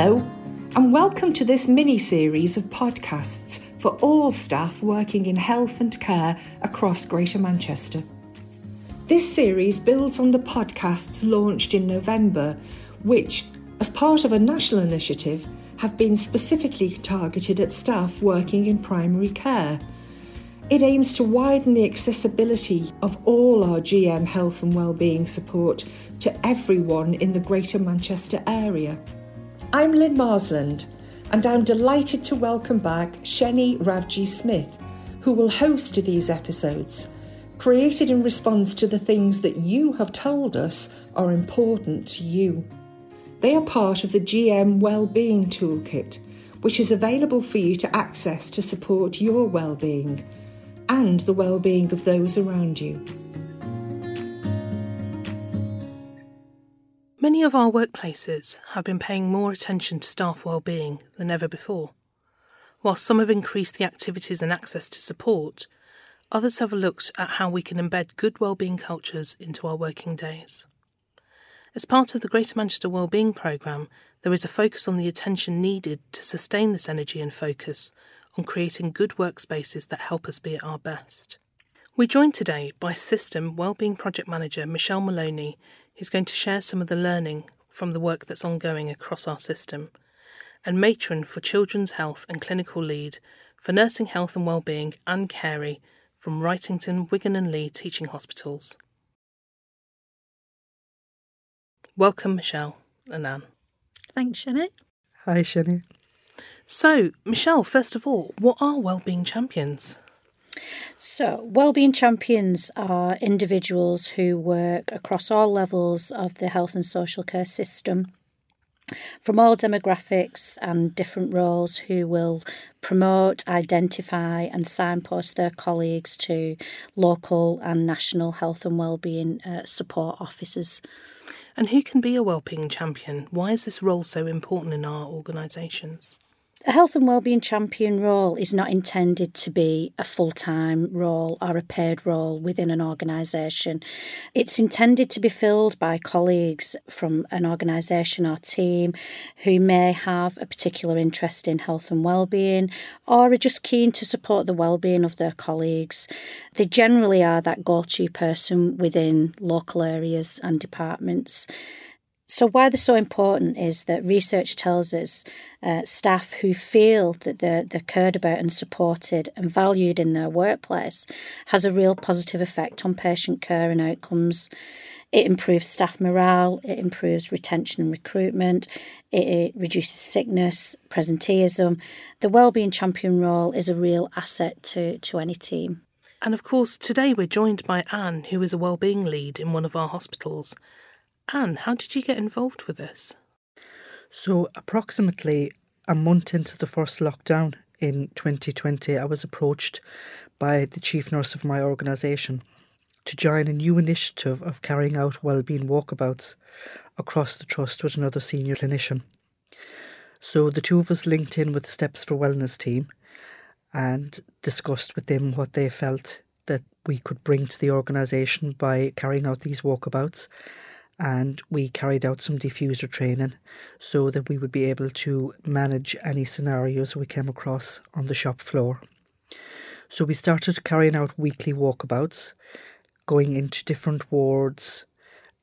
Hello, and welcome to this mini series of podcasts for all staff working in health and care across Greater Manchester. This series builds on the podcasts launched in November, which, as part of a national initiative, have been specifically targeted at staff working in primary care. It aims to widen the accessibility of all our GM health and wellbeing support to everyone in the Greater Manchester area. I'm Lynn Marsland, and I'm delighted to welcome back Sheni Ravji Smith, who will host these episodes, created in response to the things that you have told us are important to you. They are part of the GM Wellbeing Toolkit, which is available for you to access to support your well-being and the well-being of those around you. Many of our workplaces have been paying more attention to staff well-being than ever before. While some have increased the activities and access to support, others have looked at how we can embed good well-being cultures into our working days. As part of the Greater Manchester Wellbeing Programme, there is a focus on the attention needed to sustain this energy and focus on creating good workspaces that help us be at our best. We're joined today by System Wellbeing Project Manager Michelle Maloney, who's going to share some of the learning from the work that's ongoing across our system, and Matron for Children's Health and Clinical Lead for Nursing Health and Wellbeing Ann Carey from Wrightington, Wigan and Leigh Teaching Hospitals. Welcome, Michelle and Ann. Thanks, Sheni. Hi, Sheni. So, Michelle, first of all, what are wellbeing champions? So, wellbeing champions are individuals who work across all levels of the health and social care system from all demographics and different roles who will promote, identify, and signpost their colleagues to local and national health and wellbeing uh, support officers. And who can be a wellbeing champion? Why is this role so important in our organisations? A health and wellbeing champion role is not intended to be a full time role or a paid role within an organisation. It's intended to be filled by colleagues from an organisation or team who may have a particular interest in health and wellbeing or are just keen to support the wellbeing of their colleagues. They generally are that go to person within local areas and departments. So, why they're so important is that research tells us uh, staff who feel that they're, they're cared about and supported and valued in their workplace has a real positive effect on patient care and outcomes. It improves staff morale, it improves retention and recruitment, it, it reduces sickness, presenteeism. The wellbeing champion role is a real asset to, to any team. And of course, today we're joined by Ann, who is a wellbeing lead in one of our hospitals. Ann, how did you get involved with this? So, approximately a month into the first lockdown in 2020, I was approached by the chief nurse of my organisation to join a new initiative of carrying out wellbeing walkabouts across the trust with another senior clinician. So the two of us linked in with the Steps for Wellness team and discussed with them what they felt that we could bring to the organisation by carrying out these walkabouts and we carried out some diffuser training so that we would be able to manage any scenarios we came across on the shop floor. So we started carrying out weekly walkabouts, going into different wards,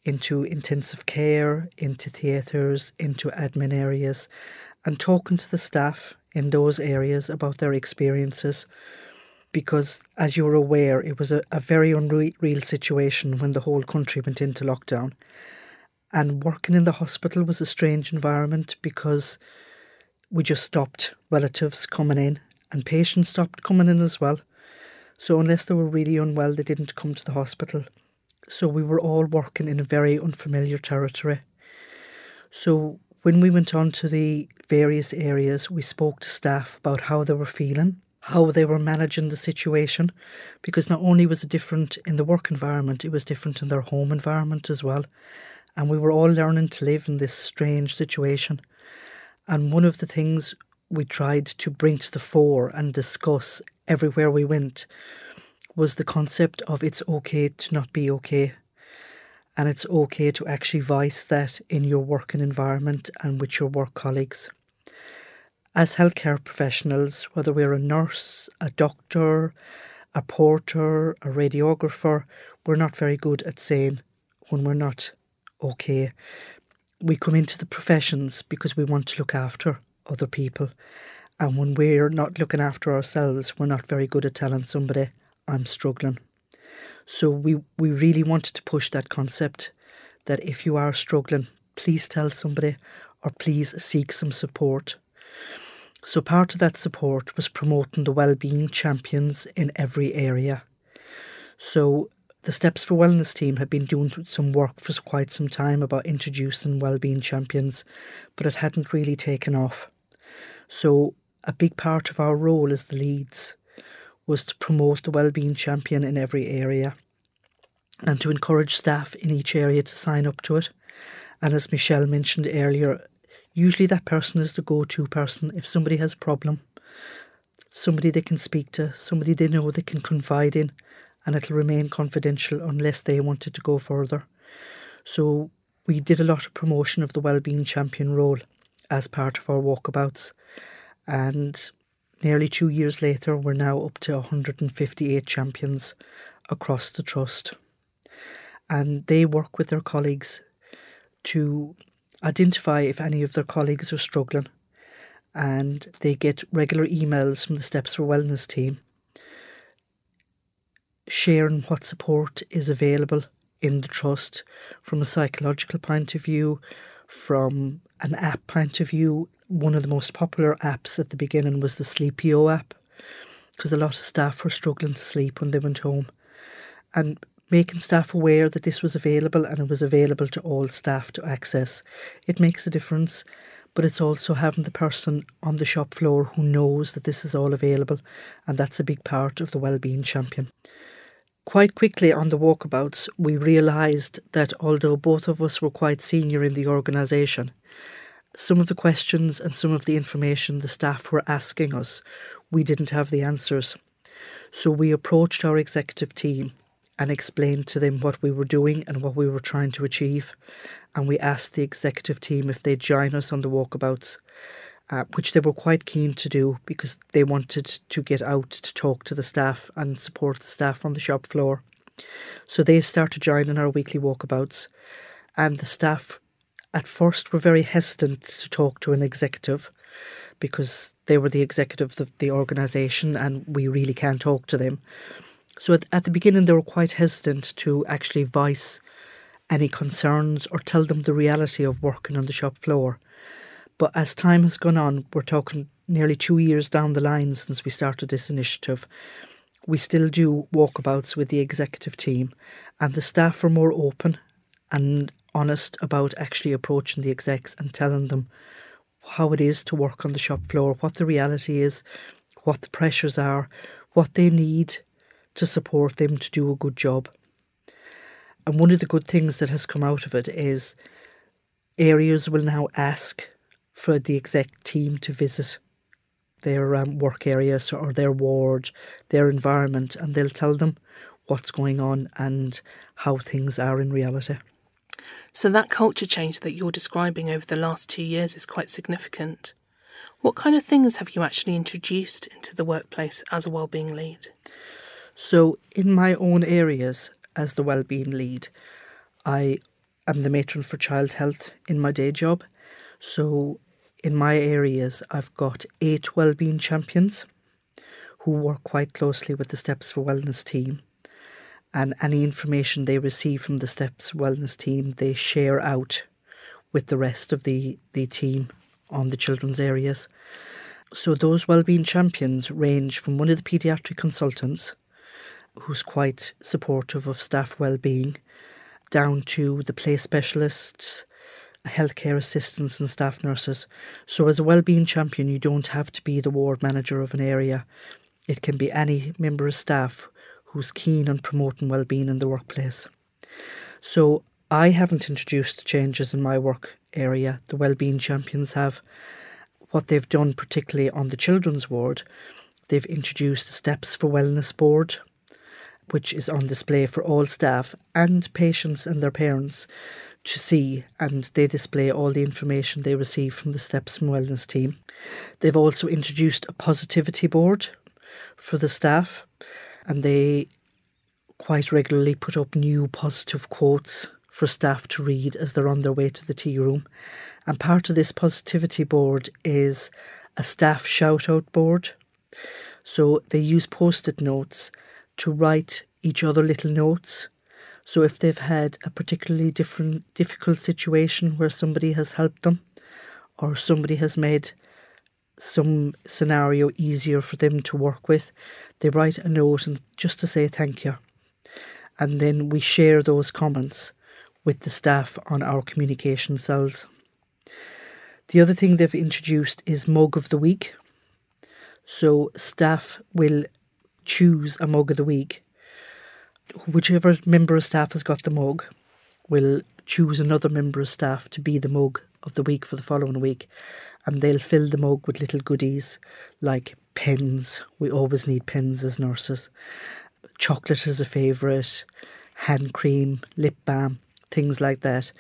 into intensive care, into theatres, into admin areas, and talking to the staff in those areas about their experiences. Because, as you're aware, it was a, a very unreal situation when the whole country went into lockdown. And working in the hospital was a strange environment because we just stopped relatives coming in and patients stopped coming in as well. So, unless they were really unwell, they didn't come to the hospital. So, we were all working in a very unfamiliar territory. So, when we went on to the various areas, we spoke to staff about how they were feeling, how they were managing the situation, because not only was it different in the work environment, it was different in their home environment as well. And we were all learning to live in this strange situation. And one of the things we tried to bring to the fore and discuss everywhere we went was the concept of it's okay to not be okay. and it's okay to actually voice that in your working environment and with your work colleagues. As healthcare professionals, whether we're a nurse, a doctor, a porter, a radiographer, we're not very good at saying when we're not okay. We come into the professions because we want to look after other people. And when we're not looking after ourselves, we're not very good at telling somebody, I'm struggling. So we, we really wanted to push that concept that if you are struggling, please tell somebody or please seek some support. So part of that support was promoting the well-being champions in every area. So the Steps for Wellness team had been doing some work for quite some time about introducing well-being champions, but it hadn't really taken off. So a big part of our role as the leads was to promote the well-being champion in every area and to encourage staff in each area to sign up to it. And as Michelle mentioned earlier, usually that person is the go-to person if somebody has a problem, somebody they can speak to, somebody they know they can confide in, and it'll remain confidential unless they wanted to go further. So we did a lot of promotion of the wellbeing champion role as part of our walkabouts, and nearly two years later, we're now up to 158 champions across the trust. And they work with their colleagues to identify if any of their colleagues are struggling. And they get regular emails from the Steps for Wellness team sharing what support is available in the trust from a psychological point of view, from an app point of view, one of the most popular apps at the beginning was the Sleepio app because a lot of staff were struggling to sleep when they went home. And making staff aware that this was available and it was available to all staff to access, it makes a difference. But it's also having the person on the shop floor who knows that this is all available, and that's a big part of the well-being champion. Quite quickly on the walkabouts, we realised that although both of us were quite senior in the organisation, some of the questions and some of the information the staff were asking us, we didn't have the answers. So we approached our executive team and explained to them what we were doing and what we were trying to achieve. And we asked the executive team if they'd join us on the walkabouts, uh, which they were quite keen to do because they wanted to get out to talk to the staff and support the staff on the shop floor. So they started joining our weekly walkabouts, and the staff at first were very hesitant to talk to an executive because they were the executives of the organisation and we really can't talk to them. So at, at the beginning, they were quite hesitant to actually voice any concerns or tell them the reality of working on the shop floor. But as time has gone on, we're talking nearly two years down the line since we started this initiative. We still do walkabouts with the executive team, and the staff are more open and honest about actually approaching the execs and telling them how it is to work on the shop floor, what the reality is, what the pressures are, what they need to support them to do a good job. And one of the good things that has come out of it is areas will now ask for the exec team to visit their um, work areas or their ward, their environment, and they'll tell them what's going on and how things are in reality. So, that culture change that you're describing over the last two years is quite significant. What kind of things have you actually introduced into the workplace as a wellbeing lead? So, in my own areas as the wellbeing lead, I am the matron for child health in my day job. So, in my areas, I've got eight wellbeing champions who work quite closely with the Steps for Wellness team and any information they receive from the Steps Wellness team, they share out with the rest of the, the team on the children's areas. So those wellbeing champions range from one of the paediatric consultants, who's quite supportive of staff well-being, down to the play specialists, healthcare assistants and staff nurses. So as a well-being champion, you don't have to be the ward manager of an area. It can be any member of staff who's keen on promoting well-being in the workplace. So I haven't introduced changes in my work area. The well-being champions have. What they've done, particularly on the children's ward, they've introduced a Steps for Wellness board. Which is on display for all staff and patients and their parents to see, and they display all the information they receive from the Steps and Wellness team. They've also introduced a positivity board for the staff, and they quite regularly put up new positive quotes for staff to read as they're on their way to the tea room. And part of this positivity board is a staff shout out board. So they use post it notes to write each other little notes. So if they've had a particularly different difficult situation where somebody has helped them or somebody has made some scenario easier for them to work with, they write a note and just to say thank you. And then we share those comments with the staff on our communication cells. The other thing they've introduced is mug of the week. So staff will choose a mug of the week. Whichever member of staff has got the mug will choose another member of staff to be the mug of the week for the following week. And they'll fill the mug with little goodies like pens. We always need pens as nurses. Chocolate is a favourite, hand cream, lip balm, things like that.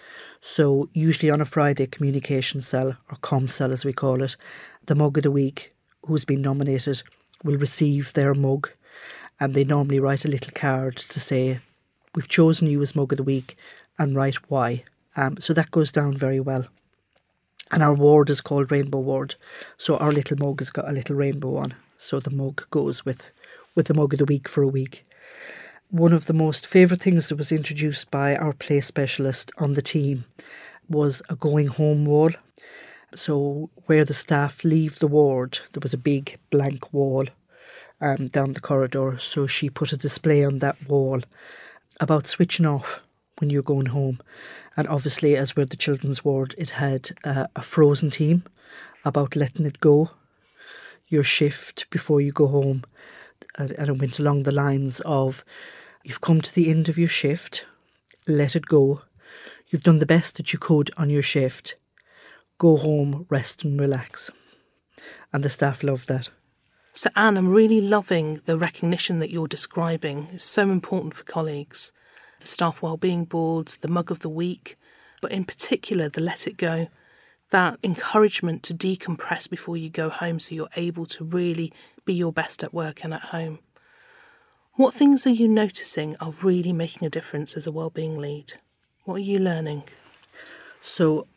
So, usually on a Friday communication cell, or com cell as we call it, the mug of the week who's been nominated will receive their mug and they normally write a little card to say, We've chosen you as mug of the week and write why. Um, so that goes down very well. And our ward is called Rainbow Ward. So our little mug has got a little rainbow on. So the mug goes with, with the mug of the week for a week one of the most favourite things that was introduced by our play specialist on the team was a going home wall. So, where the staff leave the ward, there was a big blank wall um, down the corridor. So, she put a display on that wall about switching off when you're going home. And obviously, as we're the children's ward, it had uh, a frozen team about letting it go, your shift before you go home. And it went along the lines of You've come to the end of your shift. Let it go. You've done the best that you could on your shift. Go home, rest and relax. And the staff love that. So, Ann, I'm really loving the recognition that you're describing. It's so important for colleagues. The staff wellbeing boards, the mug of the week, but in particular, the let it go. That encouragement to decompress before you go home so you're able to really be your best at work and at home. What things are you noticing are really making a difference as a wellbeing lead? What are you learning? So,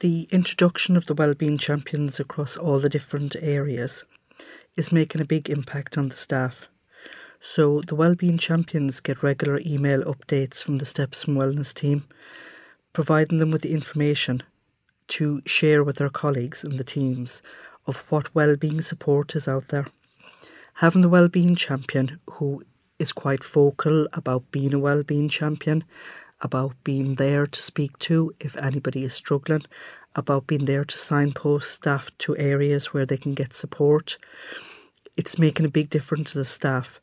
the introduction of the wellbeing champions across all the different areas is making a big impact on the staff. So, the wellbeing champions get regular email updates from the Steps and Wellness team, providing them with the information to share with their colleagues in the teams of what wellbeing support is out there. Having the wellbeing champion who is quite vocal about being a well-being champion, about being there to speak to if anybody is struggling, about being there to signpost staff to areas where they can get support. It's making a big difference to the staff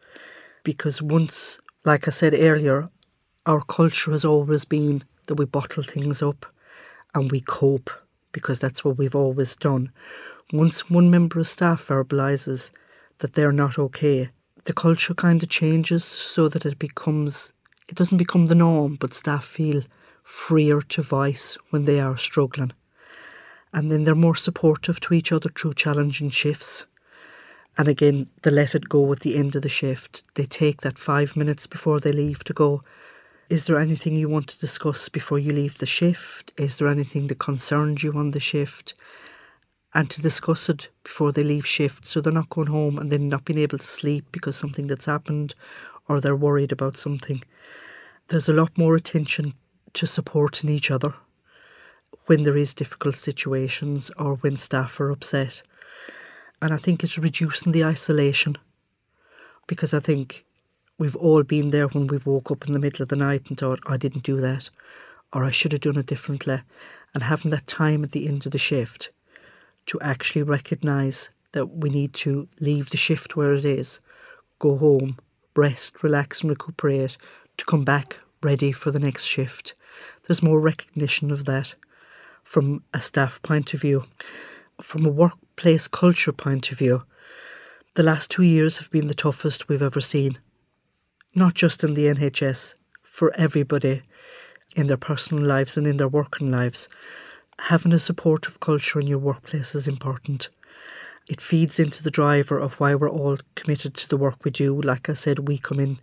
because once, like I said earlier, our culture has always been that we bottle things up and we cope because that's what we've always done. Once one member of staff verbalises that they're not okay, the culture kind of changes so that it becomes it doesn't become the norm, but staff feel freer to voice when they are struggling. And then they're more supportive to each other through challenging shifts. And again, the let it go at the end of the shift. They take that five minutes before they leave to go, is there anything you want to discuss before you leave the shift? Is there anything that concerns you on the shift? and to discuss it before they leave shift so they're not going home and then not being able to sleep because something that's happened or they're worried about something. There's a lot more attention to supporting each other when there is difficult situations or when staff are upset. And I think it's reducing the isolation because I think we've all been there when we've woke up in the middle of the night and thought, I didn't do that or I should have done it differently. And having that time at the end of the shift to actually recognise that we need to leave the shift where it is, go home, rest, relax, and recuperate to come back ready for the next shift. There's more recognition of that from a staff point of view. From a workplace culture point of view, the last two years have been the toughest we've ever seen not just in the NHS, for everybody in their personal lives and in their working lives. Having a supportive culture in your workplace is important. It feeds into the driver of why we're all committed to the work we do. Like I said, we come in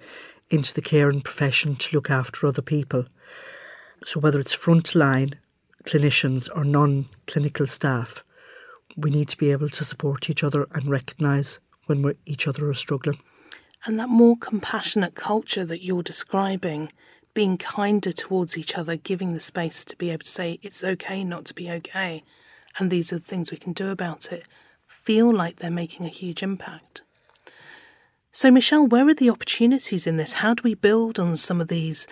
into the caring profession to look after other people. So whether it's frontline clinicians or non clinical staff, we need to be able to support each other and recognise when we're, each other are struggling. And that more compassionate culture that you're describing, being kinder towards each other, giving the space to be able to say it's okay not to be okay, and these are the things we can do about it, feel like they're making a huge impact. So, Michelle, where are the opportunities in this? How do we build on some of these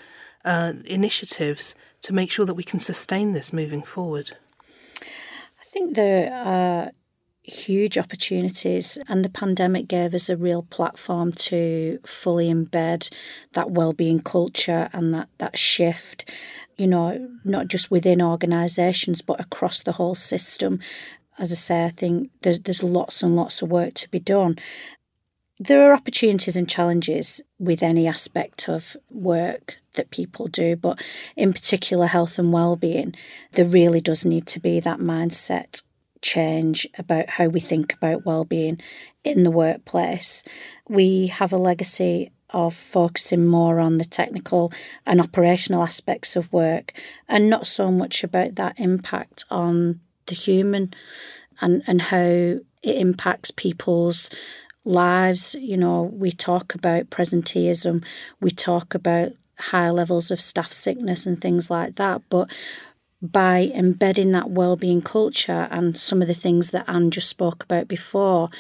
uh, initiatives to make sure that we can sustain this moving forward? I think there are huge opportunities, and the pandemic gave us a real platform to fully embed that well-being culture and that that shift. You know, not just within organisations but across the whole system. As I say, I think there's there's lots and lots of work to be done. There are opportunities and challenges with any aspect of work that people do, but in particular, health and well-being, there really does need to be that mindset change about how we think about well-being in the workplace. We have a legacy of focusing more on the technical and operational aspects of work and not so much about that impact on the human and, and how it impacts people's lives. You know, we talk about presenteeism, we talk about high levels of staff sickness and things like that, but by embedding that well-being culture and some of the things that Ann just spoke about before,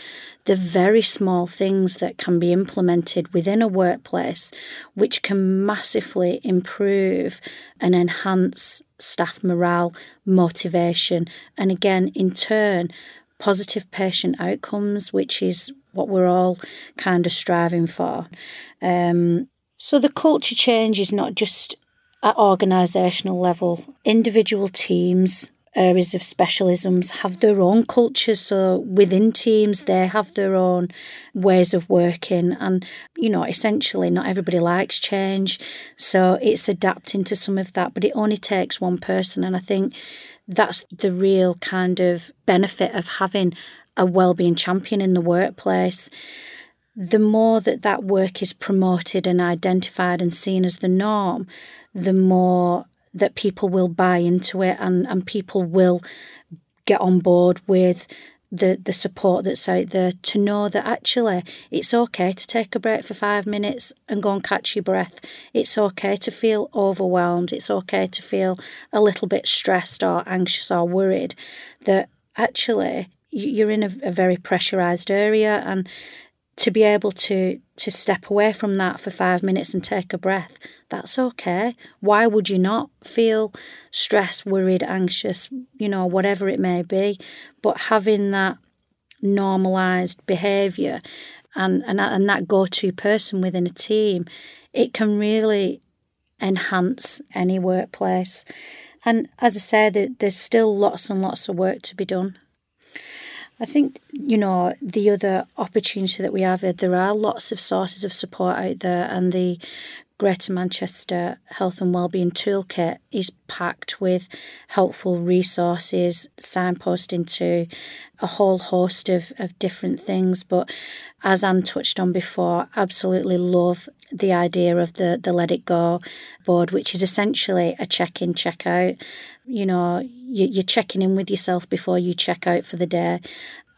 the very small things that can be implemented within a workplace, which can massively improve and enhance staff morale, motivation, and again, in turn, positive patient outcomes, which is what we're all kind of striving for. Um, so the culture change is not just at organisational level. Individual teams, areas of specialisms have their own cultures. So within teams, they have their own ways of working. And, you know, essentially, not everybody likes change. So it's adapting to some of that, but it only takes one person. And I think that's the real kind of benefit of having a well-being champion in the workplace the more that that work is promoted and identified and seen as the norm, the more that people will buy into it and, and people will get on board with the, the support that's out there to know that actually it's okay to take a break for five minutes and go and catch your breath. It's okay to feel overwhelmed. It's okay to feel a little bit stressed or anxious or worried. That actually you're in a, a very pressurized area and to be able to to step away from that for five minutes and take a breath that's okay. Why would you not feel stressed worried anxious you know whatever it may be? But having that normalized behavior and and, and that go-to person within a team it can really enhance any workplace. And as i said there's still lots and lots of work to be done I think, you know, the other opportunity that we have, uh, there are lots of sources of support out there, and the Greater Manchester Health and Wellbeing Toolkit is packed with helpful resources, signposting to a whole host of, of different things. But as Ann touched on before, absolutely love the idea of the, the Let It Go board, which is essentially a check in, check out. You know, you're checking in with yourself before you check out for the day.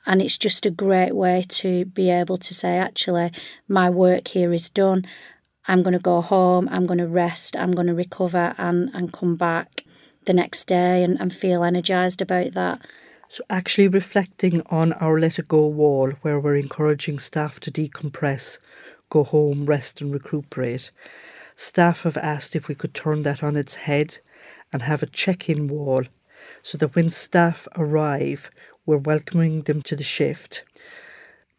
And it's just a great way to be able to say, actually, my work here is done. I'm going to go home, I'm going to rest, I'm going to recover and, and come back the next day and, and feel energised about that. So, actually, reflecting on our Let It Go wall, where we're encouraging staff to decompress, go home, rest, and recuperate, staff have asked if we could turn that on its head and have a check in wall so that when staff arrive, we're welcoming them to the shift,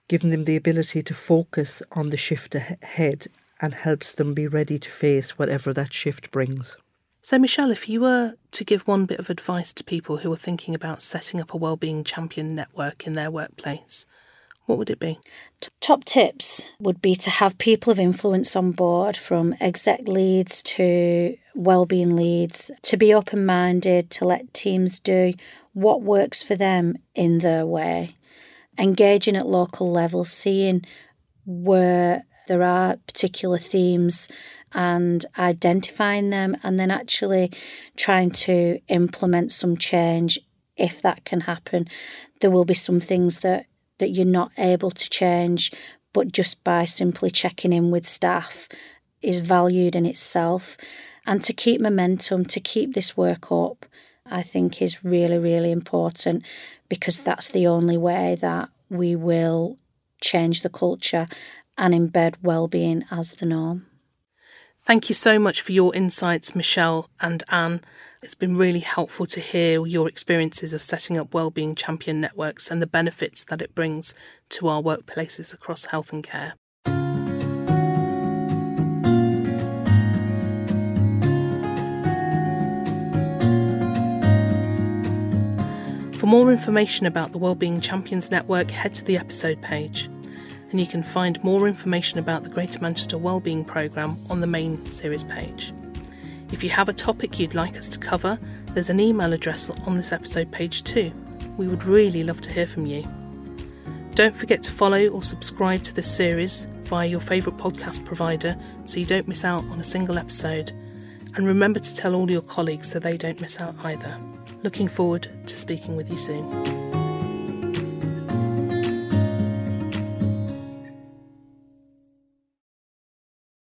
giving them the ability to focus on the shift ahead and helps them be ready to face whatever that shift brings. So, Michelle, if you were to give one bit of advice to people who are thinking about setting up a wellbeing champion network in their workplace, what would it be? Top tips would be to have people of influence on board from exec leads to well-being leads to be open-minded to let teams do what works for them in their way engaging at local level seeing where there are particular themes and identifying them and then actually trying to implement some change if that can happen there will be some things that that you're not able to change, but just by simply checking in with staff is valued in itself. And to keep momentum, to keep this work up, I think is really, really important because that's the only way that we will change the culture and embed well-being as the norm. Thank you so much for your insights, Michelle and Ann. It's been really helpful to hear your experiences of setting up wellbeing champion networks and the benefits that it brings to our workplaces across health and care. More information about the Wellbeing Champions Network, head to the episode page and you can find more information about the Greater Manchester Wellbeing Programme on the main series page. If you have a topic you'd like us to cover, there's an email address on this episode page too. We would really love to hear from you. Don't forget to follow or subscribe to this series via your favourite podcast provider so you don't miss out on a single episode. And remember to tell all your colleagues so they don't miss out either. Looking forward to speaking with you soon.